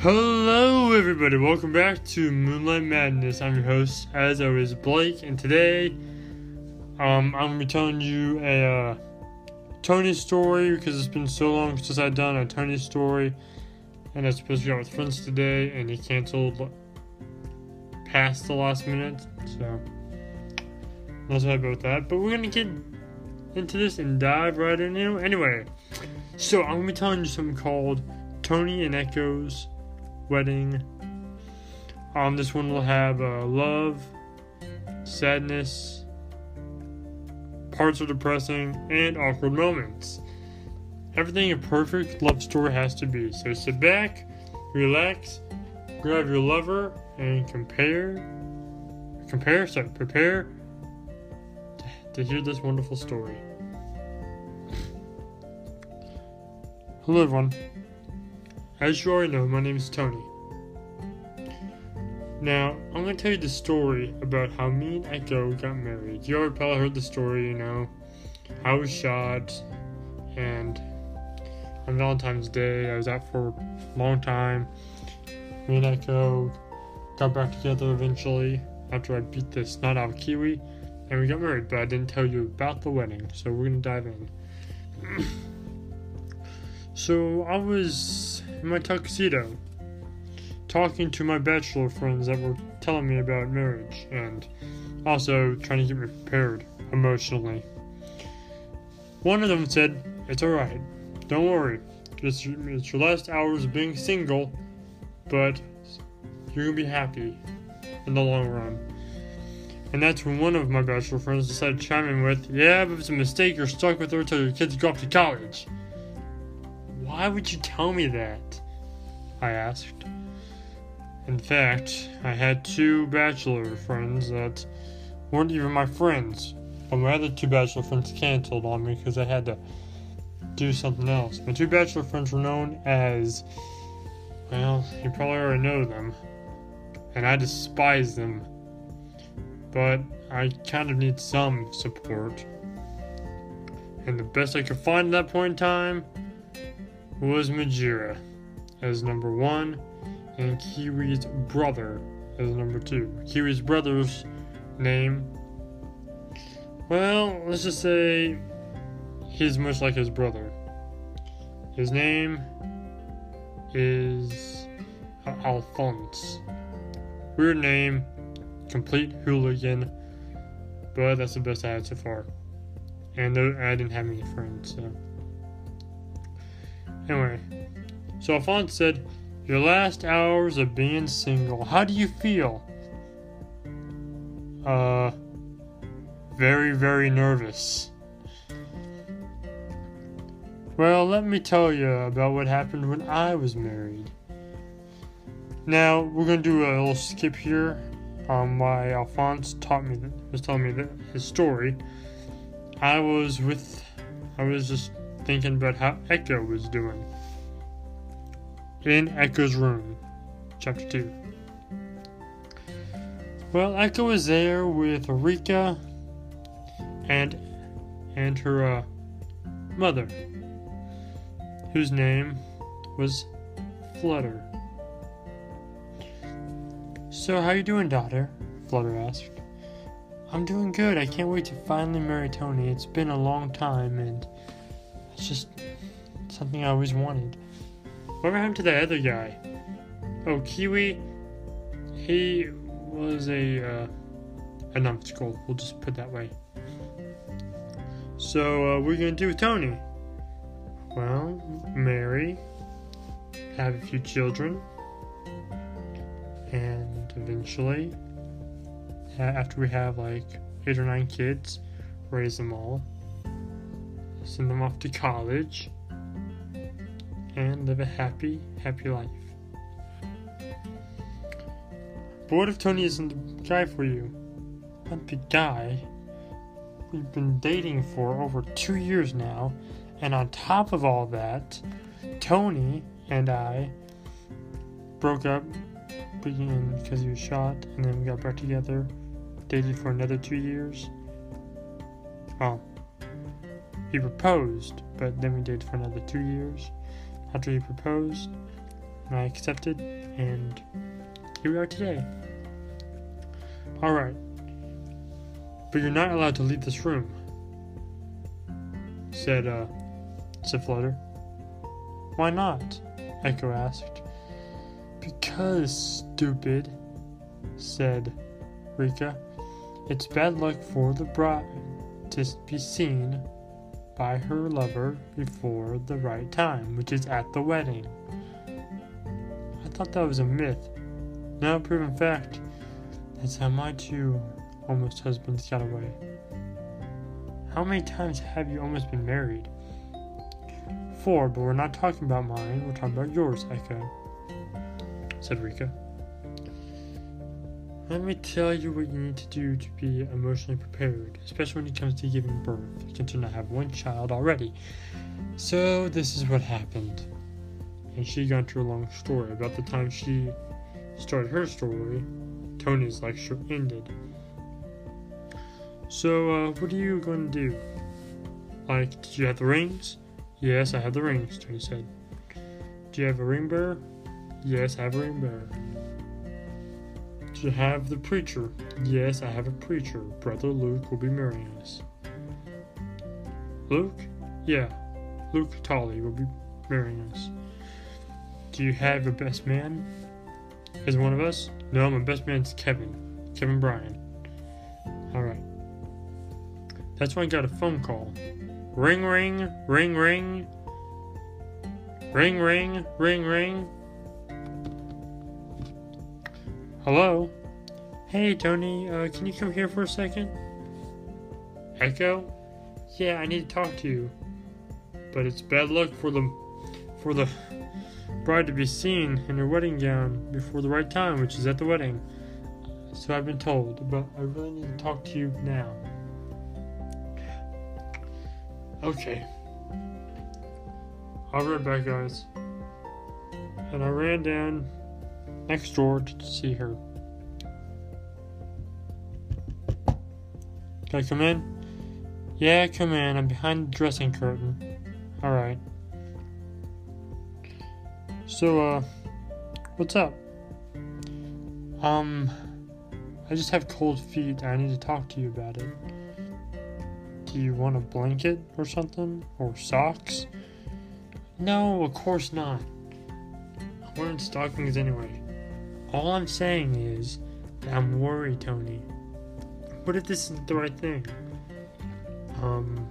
Hello, everybody. Welcome back to Moonlight Madness. I'm your host, as always, Blake, and today, um, I'm gonna be telling you a uh, Tony story because it's been so long since I've done a Tony story, and I was supposed to go out with friends today, and he canceled past the last minute, so not so happy about that. But we're gonna get into this and dive right in. Anyway, so I'm gonna be telling you something called Tony and Echo's wedding. Um, this one will have uh, love, sadness, parts are depressing, and awkward moments. Everything a perfect love story has to be. So sit back, relax, grab your lover, and compare, compare, sorry, prepare to, to hear this wonderful story. Hello, everyone. As you already know, my name is Tony. Now, I'm going to tell you the story about how me and Echo got married. You already probably heard the story, you know. I was shot, and on Valentine's Day, I was out for a long time. Me and Echo got back together eventually after I beat the snot out of Kiwi, and we got married, but I didn't tell you about the wedding, so we're going to dive in. so, I was in my tuxedo talking to my bachelor friends that were telling me about marriage and also trying to get me prepared emotionally. One of them said, It's alright, don't worry. It's, it's your last hours of being single, but you're gonna be happy in the long run. And that's when one of my bachelor friends decided to chime in with, Yeah, but if it's a mistake, you're stuck with her until your kids go off to college. Why would you tell me that? I asked. In fact, I had two bachelor friends that weren't even my friends. But my other two bachelor friends canceled on me because I had to do something else. My two bachelor friends were known as, well, you probably already know them. And I despise them. But I kind of need some support. And the best I could find at that point in time was Majira as number one and Kiwi's brother as number two. Kiwi's brother's name, well, let's just say he's much like his brother. His name is Alphonse. Weird name, complete hooligan, but that's the best I had so far. And I didn't have any friends, so. Anyway, so Alphonse said your last hours of being single. How do you feel? Uh, very, very nervous. Well, let me tell you about what happened when I was married. Now, we're to do a little skip here. Um, my Alphonse taught me, was telling me his story. I was with, I was just thinking about how Echo was doing in Echo's room, chapter 2. Well, Echo is there with Rika and and her uh, mother, whose name was Flutter. So, how you doing, daughter? Flutter asked. I'm doing good. I can't wait to finally marry Tony. It's been a long time, and it's just something I always wanted. What happened to the other guy? Oh, Kiwi. He was a uh, a numbskull. We'll just put that way. So, uh, what are you gonna do with Tony? Well, marry, have a few children, and eventually, after we have like eight or nine kids, raise them all, send them off to college and live a happy, happy life. But what if Tony isn't the guy for you? Not the guy. We've been dating for over two years now, and on top of all that, Tony and I broke up because he was shot, and then we got back together, dated for another two years. Well, he proposed, but then we dated for another two years after he proposed. I accepted, and here we are today. Alright. But you're not allowed to leave this room, said, uh, said Flutter. Why not? Echo asked. Because, stupid, said Rika. It's bad luck for the bride to be seen by her lover before the right time, which is at the wedding. I thought that was a myth. Now proven fact. That's how my two almost husbands got away. How many times have you almost been married? Four, but we're not talking about mine, we're talking about yours, Echo, said Rika. Let me tell you what you need to do to be emotionally prepared, especially when it comes to giving birth, You considering I have one child already. So, this is what happened. And she got into a long story. About the time she started her story, Tony's lecture ended. So, uh, what are you going to do? Like, did you have the rings? Yes, I have the rings, Tony said. Do you have a ring bearer? Yes, I have a ring bearer. You have the preacher? Yes, I have a preacher. Brother Luke will be marrying us. Luke? Yeah, Luke Tolley will be marrying us. Do you have a best man? Is one of us? No, my best man's Kevin. Kevin Bryan. Alright. That's when I got a phone call. Ring, ring, ring, ring. Ring, ring, ring, ring. Hello? Hey, Tony, uh, can you come here for a second? Echo? Yeah, I need to talk to you. But it's bad luck for the for the bride to be seen in her wedding gown before the right time, which is at the wedding. So I've been told, but I really need to talk to you now. Okay. I'll be right back, guys. And I ran down next door to see her. Can I come in? Yeah, come in. I'm behind the dressing curtain. Alright. So, uh, what's up? Um, I just have cold feet. I need to talk to you about it. Do you want a blanket or something? Or socks? No, of course not. I'm wearing stockings anyway. All I'm saying is that I'm worried, Tony. What if this isn't the right thing? Um,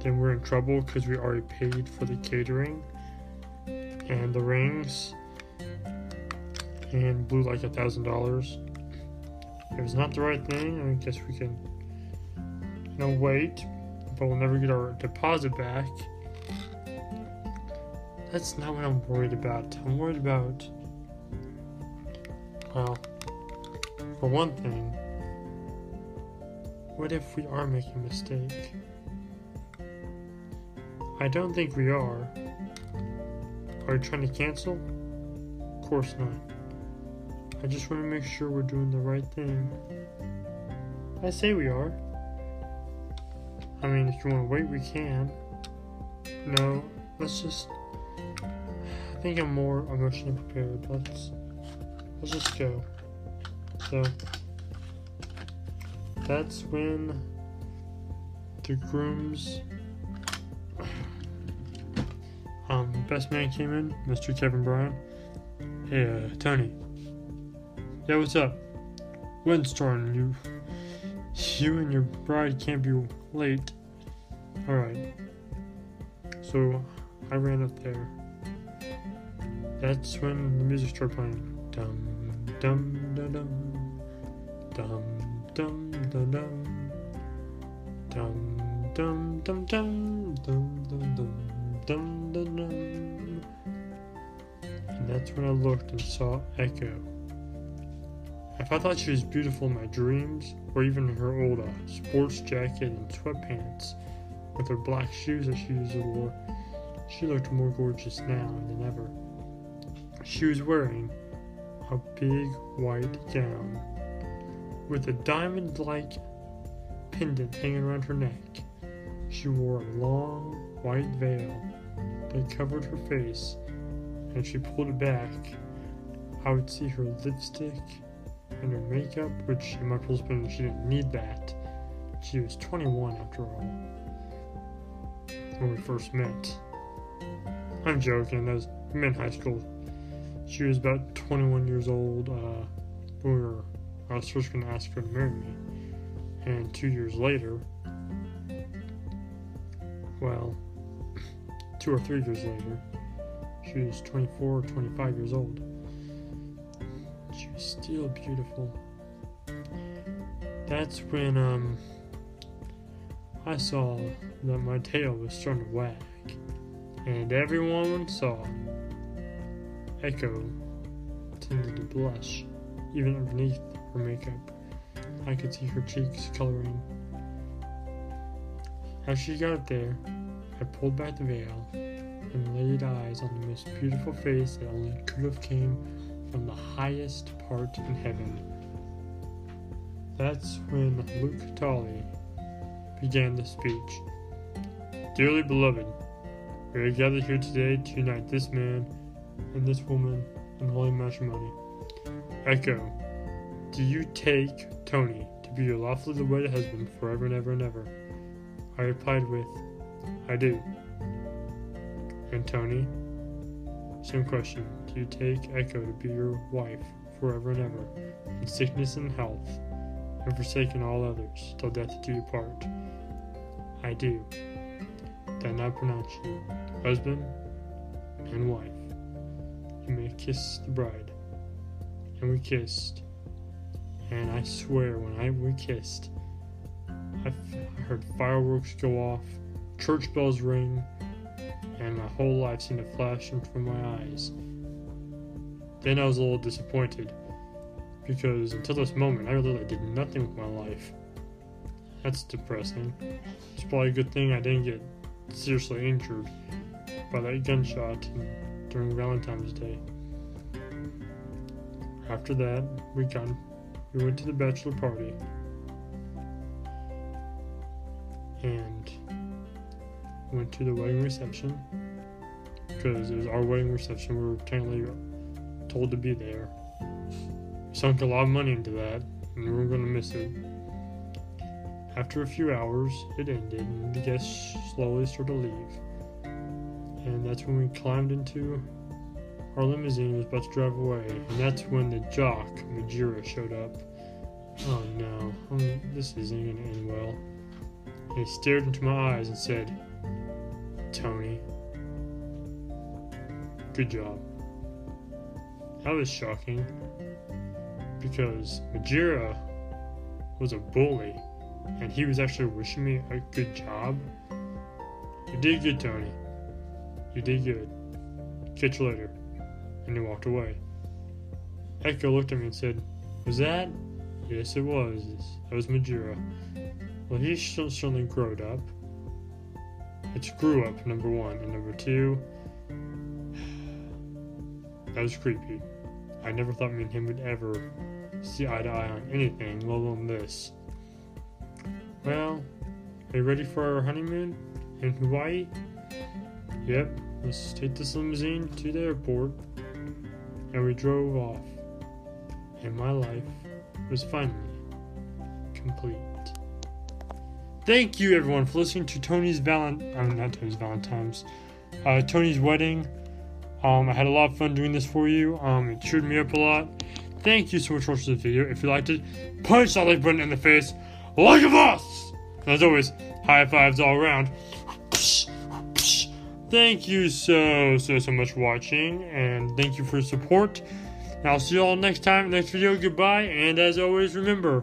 then we're in trouble because we already paid for the catering and the rings and blew like a thousand dollars. If it's not the right thing, I guess we can, you know, wait, but we'll never get our deposit back. That's not what I'm worried about. I'm worried about, well, for one thing, what if we are making a mistake? I don't think we are. Are you trying to cancel? Of course not. I just want to make sure we're doing the right thing. I say we are. I mean, if you want to wait, we can. No, let's just. I think I'm more emotionally prepared. Let's let's just go. So that's when the grooms um best man came in, Mr. Kevin Bryan. Hey uh, Tony. Yeah, what's up? Windstorm, you you and your bride can't be late. Alright. So I ran up there. That's when the music started playing. Dum dum dum dum dum dum dum dum dum dum dum dum dum dum dum dum dum dum and that's when I looked and saw Echo. If I thought she was beautiful in my dreams, or even in her old uh, sports jacket and sweatpants with her black shoes that she usually wore, she looked more gorgeous now than ever. She was wearing a big white gown with a diamond like pendant hanging around her neck. She wore a long white veil that covered her face and she pulled it back, I would see her lipstick and her makeup, which in my opinion she didn't need that. She was 21 after all when we first met. I'm joking. That was high school. She was about 21 years old uh, when we were. I was first going to ask her to marry me, and two years later, well, two or three years later, she was 24 or 25 years old. She was still beautiful. That's when um I saw that my tail was starting to wag, and everyone saw Echo tended to blush, even underneath her makeup. I could see her cheeks coloring. As she got there, I pulled back the veil and laid eyes on the most beautiful face that only could have came from the highest part in heaven. That's when Luke Tully began the speech. Dearly beloved, we are gathered here today to unite this man and this woman in holy matrimony. Echo, do you take Tony to be your lawfully wedded husband forever and ever and ever? I replied with, I do. And Tony, same question. Do you take Echo to be your wife forever and ever, in sickness and health, and forsaking all others, till death do you part? I do. Then I pronounce you husband and wife. You may kiss the bride. And we kissed. And I swear, when I we kissed, I, f- I heard fireworks go off, church bells ring, and my whole life seemed to flash in front of my eyes. Then I was a little disappointed because until this moment, I really did nothing with my life. That's depressing. It's probably a good thing I didn't get seriously injured by that gunshot during Valentine's Day. After that, we we went to the bachelor party and went to the wedding reception because it was our wedding reception. We were technically told to be there. We sunk a lot of money into that, and we were going to miss it. After a few hours, it ended, and the guests slowly started to leave. And that's when we climbed into our limousine, and was about to drive away, and that's when the jock, Majira, showed up. Oh no, um, this isn't to end well. He stared into my eyes and said, Tony, good job. That was shocking because Majira was a bully and he was actually wishing me a good job. You did good, Tony. You did good. Catch you later. And he walked away. Echo looked at me and said, Was that? Yes, it was. That was Majira. Well, he certainly growed up. It's grew up, number one. And number two, that was creepy. I never thought me and him would ever see eye to eye on anything, let alone this. Well, are you ready for our honeymoon in Hawaii? Yep, let's take this limousine to the airport. And we drove off. And my life was finally complete. Thank you, everyone, for listening to Tony's Valent. I mean, not Tony's Valentine's. Uh, Tony's wedding. Um, I had a lot of fun doing this for you. Um, it cheered me up a lot. Thank you so much for watching this video. If you liked it, punch that like button in the face like a boss! And as always, high fives all around. Thank you so, so, so much for watching, and thank you for your support. And I'll see you all next time, next video. Goodbye, and as always, remember,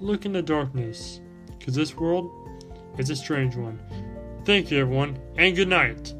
look in the darkness, because this world is a strange one. Thank you, everyone, and good night.